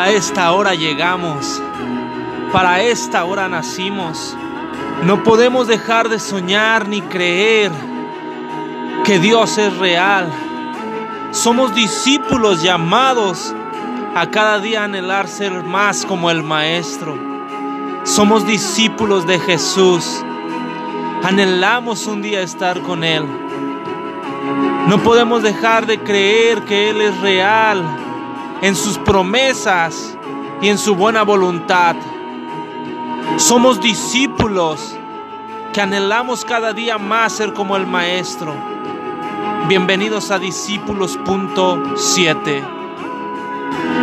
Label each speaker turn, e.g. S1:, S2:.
S1: esta hora llegamos, para esta hora nacimos. No podemos dejar de soñar ni creer que Dios es real. Somos discípulos llamados a cada día anhelar ser más como el Maestro. Somos discípulos de Jesús. Anhelamos un día estar con Él. No podemos dejar de creer que Él es real en sus promesas y en su buena voluntad. Somos discípulos que anhelamos cada día más ser como el Maestro. Bienvenidos a discípulos.7.